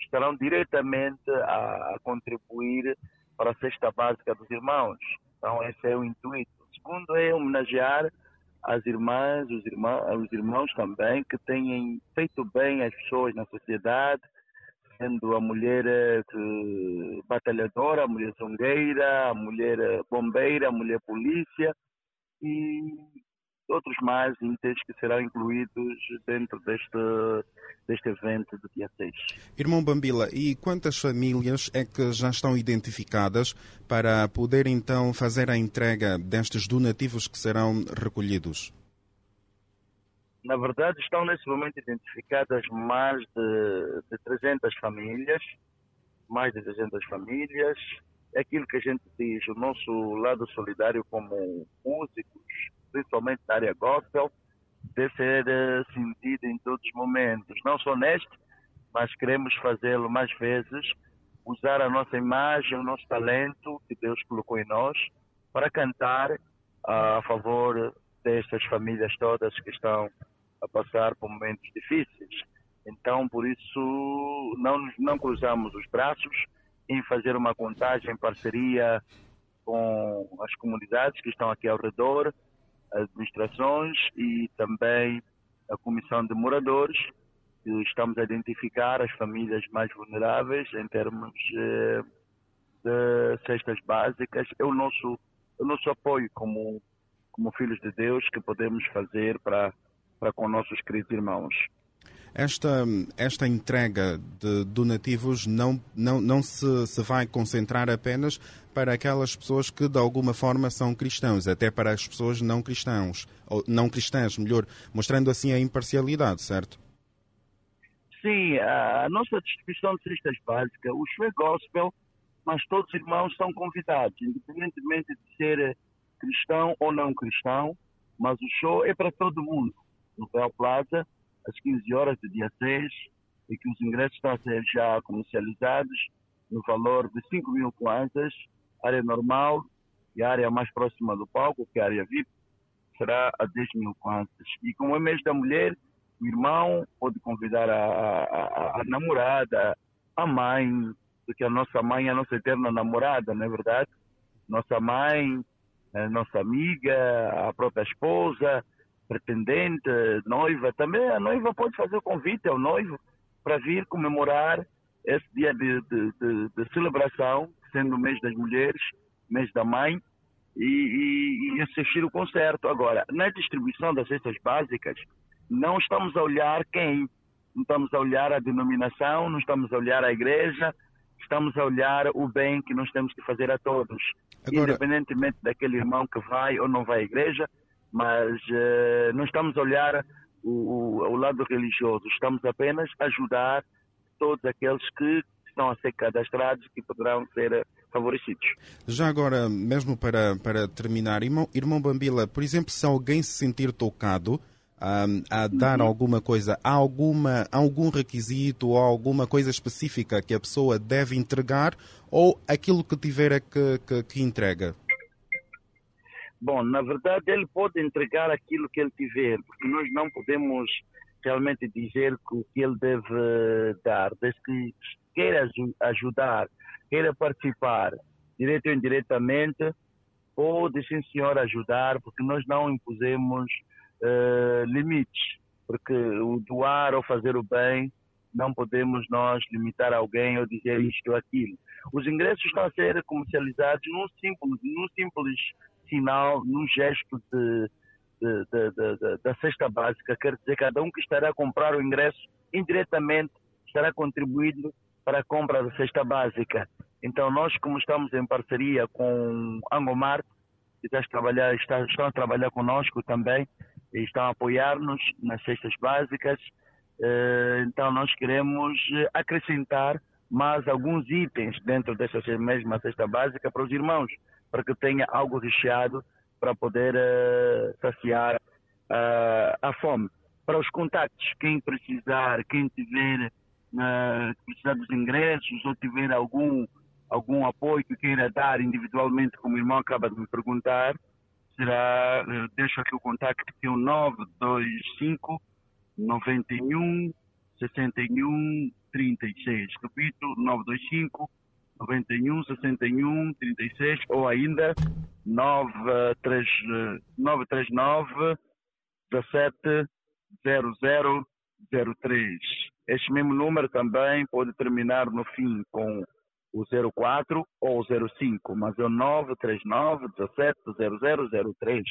estarão diretamente a, a contribuir para a cesta básica dos irmãos. Então, esse é o intuito. O segundo é homenagear as irmãs, os irmãos, os irmãos também, que têm feito bem às pessoas na sociedade, sendo a mulher que, batalhadora, a mulher zongueira, a mulher bombeira, a mulher polícia e outros mais itens que serão incluídos dentro deste, deste evento do dia 6. Irmão Bambila, e quantas famílias é que já estão identificadas para poder então fazer a entrega destes donativos que serão recolhidos? Na verdade, estão nesse momento identificadas mais de, de 300 famílias, mais de 300 famílias. É aquilo que a gente diz, o nosso lado solidário como músicos, principalmente na área gospel, deve ser eh, sentido em todos os momentos. Não só neste, mas queremos fazê-lo mais vezes, usar a nossa imagem, o nosso talento que Deus colocou em nós, para cantar a favor destas famílias todas que estão a passar por momentos difíceis. Então, por isso, não, não cruzamos os braços em fazer uma contagem em parceria com as comunidades que estão aqui ao redor, administrações e também a Comissão de Moradores, que estamos a identificar as famílias mais vulneráveis em termos eh, de cestas básicas. É o nosso, o nosso apoio como, como filhos de Deus que podemos fazer para, para com nossos queridos irmãos. Esta, esta entrega de donativos não, não, não se, se vai concentrar apenas para aquelas pessoas que de alguma forma são cristãos, até para as pessoas não cristãos, ou não cristãs, melhor, mostrando assim a imparcialidade, certo? Sim, a nossa distribuição de cestas básicas, o show é gospel, mas todos os irmãos são convidados, independentemente de ser cristão ou não cristão, mas o show é para todo mundo. No Real Plaza, às 15 horas do dia 6 e que os ingressos estão a ser já comercializados no valor de 5 mil kwanzas, área normal e a área mais próxima do palco, que é a área VIP, será a 10 mil kwanzas. E como é mês da mulher, o irmão pode convidar a, a, a, namorada, a mãe, porque a nossa mãe é a nossa eterna namorada, não é verdade? Nossa mãe, a nossa amiga, a própria esposa, pretendente, noiva, também a noiva pode fazer o convite ao noivo para vir comemorar esse dia de, de, de, de celebração, sendo o mês das mulheres, mês da mãe, e, e, e, assistir o concerto. Agora, na distribuição das cestas básicas, não estamos a olhar quem, não estamos a olhar a denominação, não estamos a olhar a igreja, estamos a olhar o bem que nós temos que fazer a todos, Agora... independentemente daquele irmão que vai ou não vai à igreja, mas uh, não estamos a olhar o, o, o, lado religioso, estamos apenas a ajudar todos aqueles que estão a ser cadastrados e que poderão ser favorecidos. Já agora, mesmo para, para terminar, irmão, irmão Bambila, por exemplo, se alguém se sentir tocado a dar uhum. alguma coisa, há alguma, algum requisito ou alguma coisa específica que a pessoa deve entregar ou aquilo que tiver é que, que, que entrega? Bom, na verdade, ele pode entregar aquilo que ele tiver, porque nós não podemos realmente dizer o que ele deve dar, desde que queira ajudar, queira participar, direto ou indiretamente, pode sim senhor ajudar, porque nós não impusemos uh, limites, porque o doar ou fazer o bem, não podemos nós limitar alguém ou dizer isto ou aquilo. Os ingressos estão a ser comercializados num simples, num simples sinal, num gesto de, de, de, da cesta básica, quer dizer, cada um que estará a comprar o ingresso indiretamente estará contribuindo para a compra da cesta básica. Então, nós, como estamos em parceria com Angomar, que está a trabalhar, está, estão a trabalhar conosco também, e estão a apoiar-nos nas cestas básicas, eh, então nós queremos acrescentar mais alguns itens dentro dessa mesma cesta básica para os irmãos para que tenha algo recheado para poder uh, saciar uh, a fome. Para os contactos, quem precisar, quem tiver uh, precisar dos ingressos ou tiver algum, algum apoio que queira dar individualmente, como o irmão acaba de me perguntar, será, deixo aqui o contacto que é o 925 91 61 36. Repito, 925 91 61 36 ou ainda 939 17 0003. Este mesmo número também pode terminar no fim com o 04 ou o 05, mas é o 939 17 0003.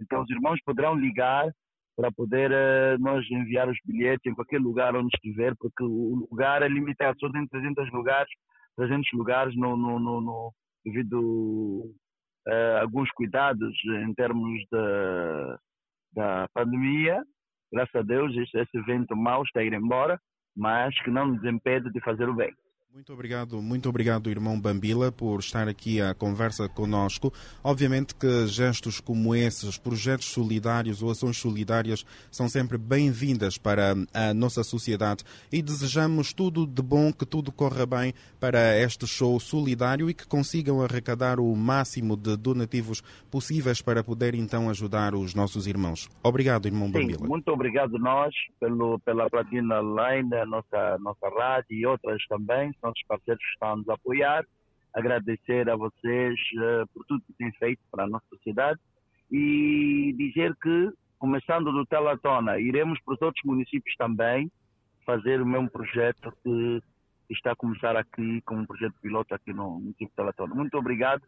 Então os irmãos poderão ligar para poder uh, nós enviar os bilhetes em qualquer lugar onde estiver, porque o lugar é limitado, só tem 300 lugares, 300 lugares no, no, no, no devido a uh, alguns cuidados em termos da, da pandemia. Graças a Deus, esse, esse evento mau está a ir embora, mas que não nos impede de fazer o bem. Muito obrigado, muito obrigado, irmão Bambila, por estar aqui à conversa conosco. Obviamente que gestos como esses, projetos solidários ou ações solidárias, são sempre bem-vindas para a nossa sociedade e desejamos tudo de bom, que tudo corra bem para este show solidário e que consigam arrecadar o máximo de donativos possíveis para poder então ajudar os nossos irmãos. Obrigado, irmão Sim, Bambila. Muito obrigado nós pelo, pela Platina Line, a nossa, nossa rádio e outras também nossos parceiros que estão a nos apoiar, agradecer a vocês uh, por tudo que têm feito para a nossa sociedade e dizer que, começando do Telatona, iremos para os outros municípios também fazer o mesmo projeto que está a começar aqui como um projeto piloto aqui no município de Telatona. Muito obrigado,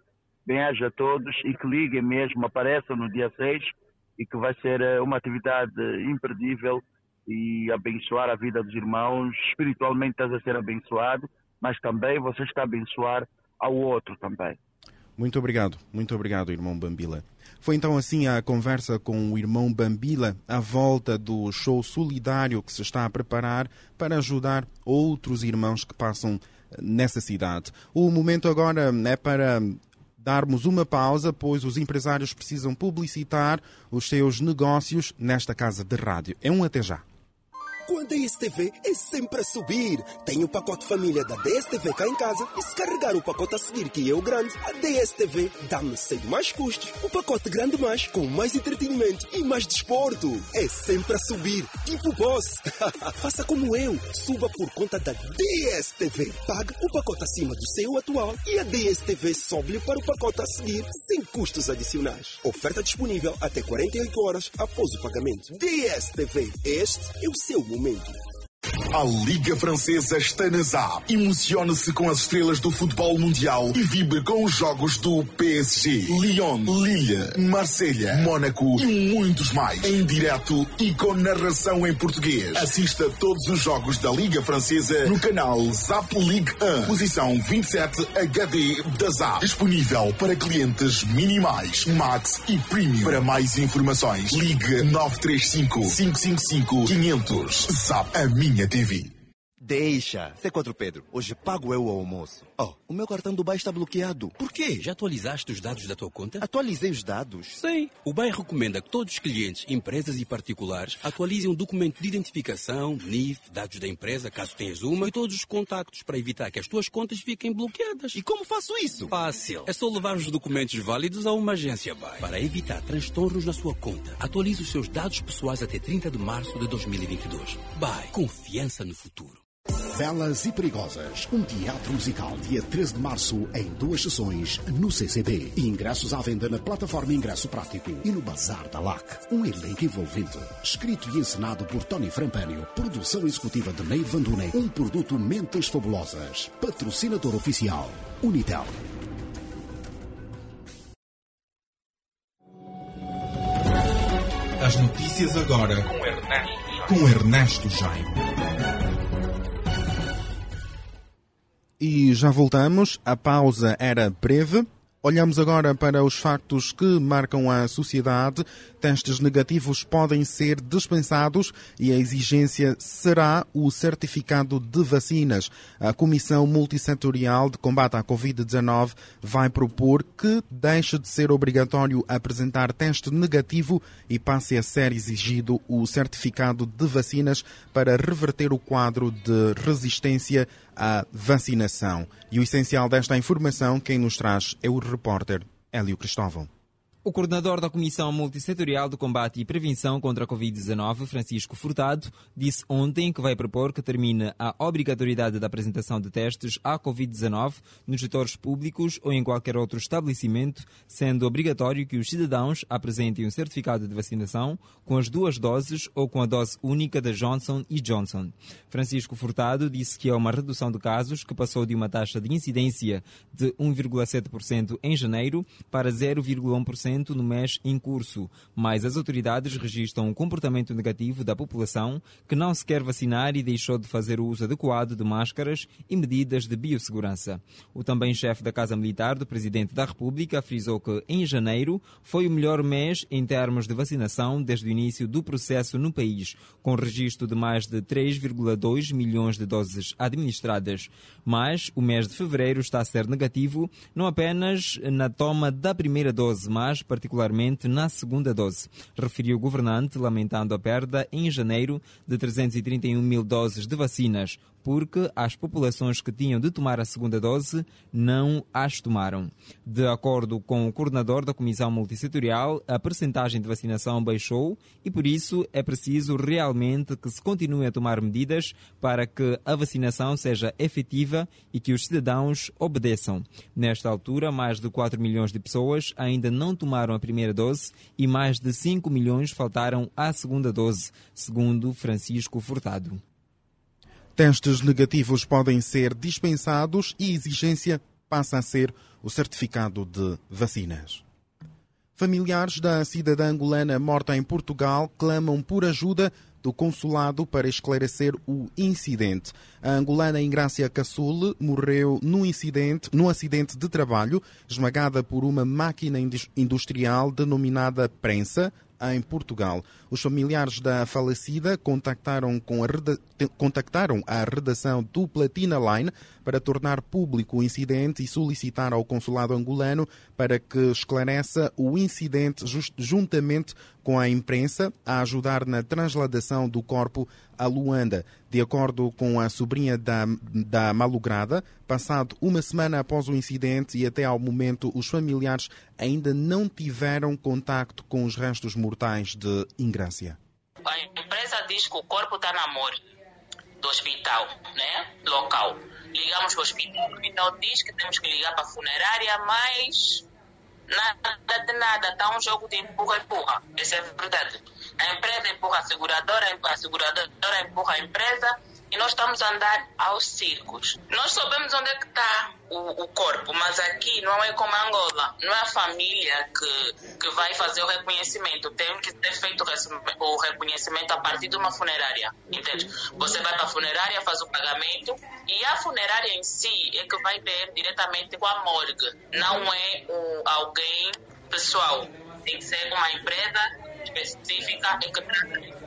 bem-aja a todos e que liguem mesmo, apareçam no dia 6 e que vai ser uh, uma atividade imperdível e abençoar a vida dos irmãos, espiritualmente estás a ser abençoado mas também você está a abençoar ao outro também. Muito obrigado, muito obrigado, irmão Bambila. Foi então assim a conversa com o irmão Bambila à volta do show solidário que se está a preparar para ajudar outros irmãos que passam nessa cidade. O momento agora é para darmos uma pausa, pois os empresários precisam publicitar os seus negócios nesta casa de rádio. É um até já. Com a DSTV é sempre a subir. Tem o pacote família da DSTV cá em casa e se carregar o pacote a seguir, que é o grande, a DSTV dá-me sem mais custos. O pacote grande mais, com mais entretenimento e mais desporto. É sempre a subir, tipo boss. Faça como eu, suba por conta da DSTV. Pague o pacote acima do seu atual e a DSTV sobe para o pacote a seguir, sem custos adicionais. Oferta disponível até 48 horas após o pagamento. DSTV, este é o seu momento. A Liga Francesa está na ZAP. Emocione-se com as estrelas do futebol mundial e vibre com os jogos do PSG, Lyon, Lille, Marselha, Mônaco e muitos mais. Em direto e com narração em português. Assista todos os jogos da Liga Francesa no canal ZAP Ligue 1, posição 27 HD da ZAP. Disponível para clientes minimais, Max e Premium. Para mais informações, ligue 935 555 500. ZAP, a TV. Deixa. C4 Pedro, hoje pago eu o almoço. Oh, o meu cartão do BAE está bloqueado. Por quê? Já atualizaste os dados da tua conta? Atualizei os dados? Sim. O BAE recomenda que todos os clientes, empresas e particulares atualizem um documento de identificação, NIF, dados da empresa, caso tenhas uma, e todos os contactos para evitar que as tuas contas fiquem bloqueadas. E como faço isso? Fácil. É só levar os documentos válidos a uma agência BAE. Para evitar transtornos na sua conta, atualize os seus dados pessoais até 30 de março de 2022. BAE. Confiança no futuro. Belas e Perigosas, um teatro musical dia 13 de março em duas sessões no CCB. Ingressos à venda na plataforma Ingresso Prático e no Bazar da LAC. Um elenco envolvente, escrito e encenado por Tony Frampânio, produção executiva de Neide Vandune, um produto Mentes Fabulosas, patrocinador oficial, Unitel. As notícias agora com Ernesto, com Ernesto Jaime. E já voltamos. A pausa era breve. Olhamos agora para os factos que marcam a sociedade. Testes negativos podem ser dispensados e a exigência será o certificado de vacinas. A Comissão Multissetorial de Combate à Covid-19 vai propor que deixe de ser obrigatório apresentar teste negativo e passe a ser exigido o certificado de vacinas para reverter o quadro de resistência à vacinação. E o essencial desta informação, quem nos traz é o repórter Hélio Cristóvão. O coordenador da Comissão Multissetorial de Combate e Prevenção contra a Covid-19, Francisco Furtado, disse ontem que vai propor que termine a obrigatoriedade da apresentação de testes à Covid-19 nos setores públicos ou em qualquer outro estabelecimento, sendo obrigatório que os cidadãos apresentem um certificado de vacinação com as duas doses ou com a dose única da Johnson Johnson. Francisco Furtado disse que é uma redução de casos que passou de uma taxa de incidência de 1,7% em janeiro para 0,1% no mês em curso, mas as autoridades registram um comportamento negativo da população que não se quer vacinar e deixou de fazer o uso adequado de máscaras e medidas de biossegurança. O também chefe da Casa Militar do Presidente da República frisou que em janeiro foi o melhor mês em termos de vacinação desde o início do processo no país, com registro de mais de 3,2 milhões de doses administradas. Mas o mês de fevereiro está a ser negativo, não apenas na toma da primeira dose, mas particularmente na segunda dose, referiu o governante, lamentando a perda em janeiro de 331 mil doses de vacinas, porque as populações que tinham de tomar a segunda dose não as tomaram. De acordo com o coordenador da Comissão Multissetorial, a percentagem de vacinação baixou e, por isso, é preciso realmente que se continue a tomar medidas para que a vacinação seja efetiva e que os cidadãos obedeçam. Nesta altura, mais de 4 milhões de pessoas ainda não tomaram a primeira dose e mais de 5 milhões faltaram à segunda dose, segundo Francisco Furtado. Testes negativos podem ser dispensados e exigência passa a ser o certificado de vacinas. Familiares da cidadã angolana morta em Portugal clamam por ajuda do consulado para esclarecer o incidente. A angolana Ingrácia Cassule morreu num incidente, num acidente de trabalho, esmagada por uma máquina industrial denominada prensa, em Portugal. Os familiares da falecida contactaram, com a contactaram a redação do Platina Line para tornar público o incidente e solicitar ao consulado angolano para que esclareça o incidente juntamente com a imprensa a ajudar na transladação do corpo a Luanda. De acordo com a sobrinha da, da malograda, passado uma semana após o incidente e até ao momento, os familiares ainda não tiveram contacto com os restos mortais de Ingrácia. A empresa diz que o corpo está na morte do hospital, né? Local. Ligamos para o hospital, o hospital diz que temos que ligar para a funerária, mas nada de nada, está um jogo de empurra-empurra. Essa é verdade. A empresa empurra a seguradora, a seguradora empurra a empresa nós estamos a andar aos circos. Nós sabemos onde é que está o, o, corpo, mas aqui não é como Angola. Não é a família que, que vai fazer o reconhecimento. Tem que ter feito o reconhecimento a partir de uma funerária. Entende? Você vai para a funerária, faz o pagamento e a funerária em si é que vai ver diretamente com a morgue. Não é o, alguém pessoal. Tem que ser uma empresa específica que trata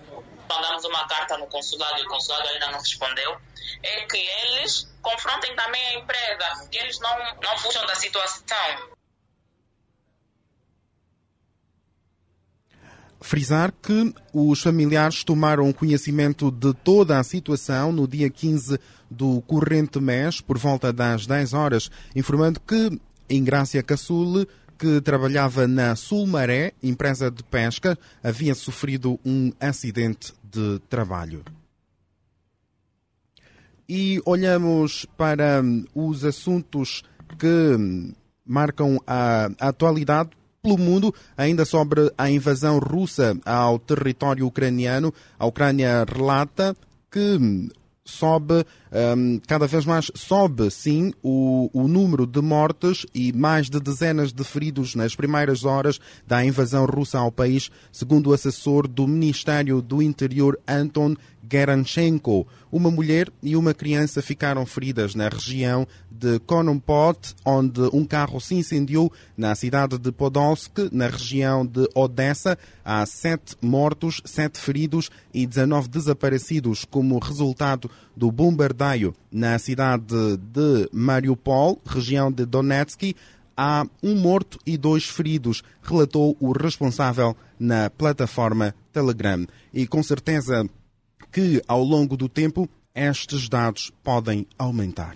mandamos uma carta no consulado e o consulado ainda não respondeu, é que eles confrontem também a empresa, que eles não, não fujam da situação. Frisar que os familiares tomaram conhecimento de toda a situação no dia 15 do corrente mês, por volta das 10 horas, informando que em Grácia Caçule que trabalhava na Sulmaré, empresa de pesca, havia sofrido um acidente de trabalho. E olhamos para hum, os assuntos que hum, marcam a atualidade pelo mundo, ainda sobre a invasão russa ao território ucraniano. A Ucrânia relata que hum, sobe um, cada vez mais sobe, sim, o, o número de mortes e mais de dezenas de feridos nas primeiras horas da invasão russa ao país, segundo o assessor do Ministério do Interior, Anton Geranchenko. Uma mulher e uma criança ficaram feridas na região de Konompot, onde um carro se incendiou na cidade de Podolsk, na região de Odessa. Há sete mortos, sete feridos e 19 desaparecidos como resultado do bombardeio na cidade de Mariupol, região de Donetsk. Há um morto e dois feridos, relatou o responsável na plataforma Telegram. E com certeza que, ao longo do tempo, estes dados podem aumentar.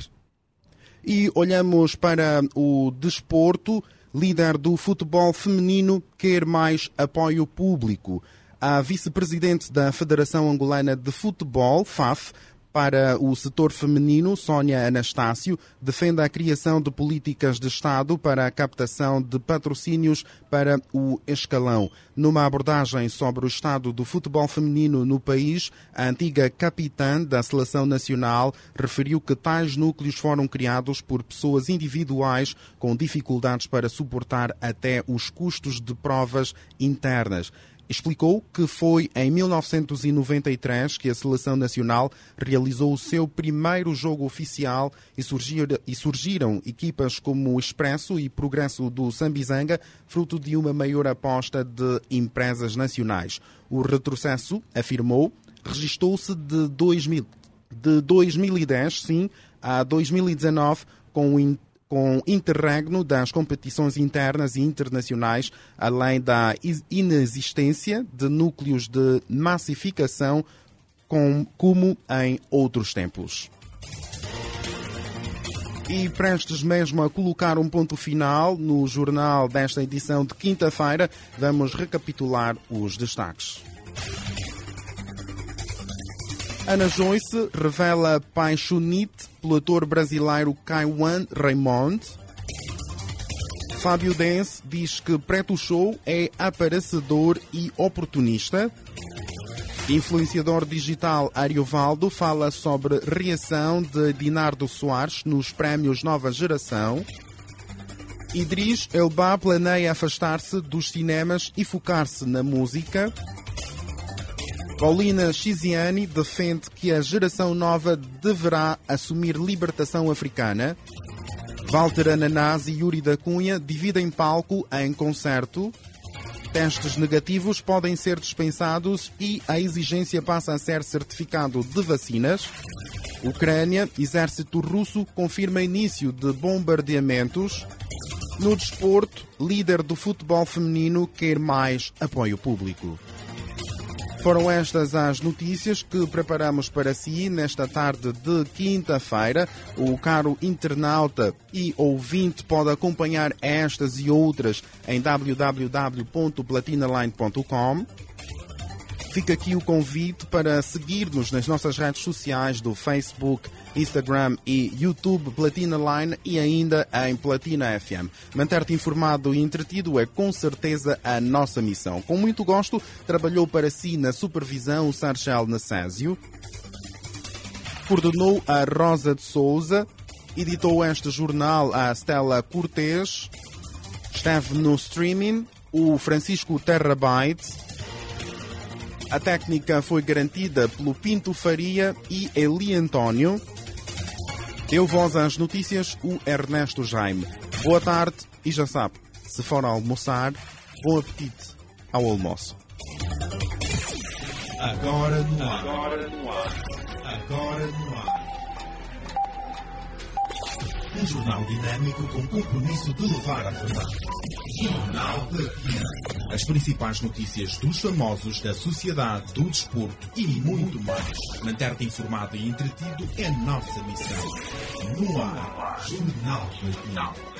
E olhamos para o desporto. Líder do futebol feminino quer mais apoio público. A vice-presidente da Federação Angolana de Futebol, FAF, para o setor feminino, Sónia Anastácio defende a criação de políticas de Estado para a captação de patrocínios para o escalão. Numa abordagem sobre o estado do futebol feminino no país, a antiga capitã da seleção nacional referiu que tais núcleos foram criados por pessoas individuais com dificuldades para suportar até os custos de provas internas explicou que foi em 1993 que a seleção nacional realizou o seu primeiro jogo oficial e, surgir, e surgiram equipas como o Expresso e Progresso do Sambizanga, fruto de uma maior aposta de empresas nacionais. O retrocesso, afirmou, registrou-se de, 2000, de 2010, sim, a 2019, com o com interregno das competições internas e internacionais, além da inexistência de núcleos de massificação com, como em outros tempos. E prestes mesmo a colocar um ponto final no jornal desta edição de quinta-feira, vamos recapitular os destaques. Ana Joyce revela paixonite pelo ator brasileiro Kaiwan Raymond. Fábio Dance diz que Preto Show é aparecedor e oportunista. Influenciador digital Ariovaldo fala sobre reação de Dinardo Soares nos prémios Nova Geração. Idris Elba planeia afastar-se dos cinemas e focar-se na música. Paulina Chiziani defende que a geração nova deverá assumir libertação africana. Walter Ananás e Yuri da Cunha dividem palco em concerto. Testes negativos podem ser dispensados e a exigência passa a ser certificado de vacinas. Ucrânia, exército russo confirma início de bombardeamentos. No desporto, líder do futebol feminino quer mais apoio público. Foram estas as notícias que preparamos para si nesta tarde de quinta-feira. O caro internauta e ouvinte pode acompanhar estas e outras em www.platinaline.com. Fica aqui o convite para seguir-nos nas nossas redes sociais do Facebook, Instagram e YouTube Platina Line e ainda em Platina FM. Manter-te informado e entretido é com certeza a nossa missão. Com muito gosto, trabalhou para si na supervisão o Sargel Nassésio, coordenou a Rosa de Souza, editou este jornal a Stella Cortês, esteve no streaming o Francisco Terrabyte, a técnica foi garantida pelo Pinto Faria e Eli António. Deu voz às notícias o Ernesto Jaime. Boa tarde e já sabe, se for almoçar, bom apetite ao almoço. Agora no ar. Agora no ar. Agora no ar. Um jornal dinâmico com compromisso de levar a verdade. Jornal Platina. As principais notícias dos famosos, da sociedade, do desporto e muito mais. Manter-te informado e entretido é nossa missão. No ar, Jornal Platina.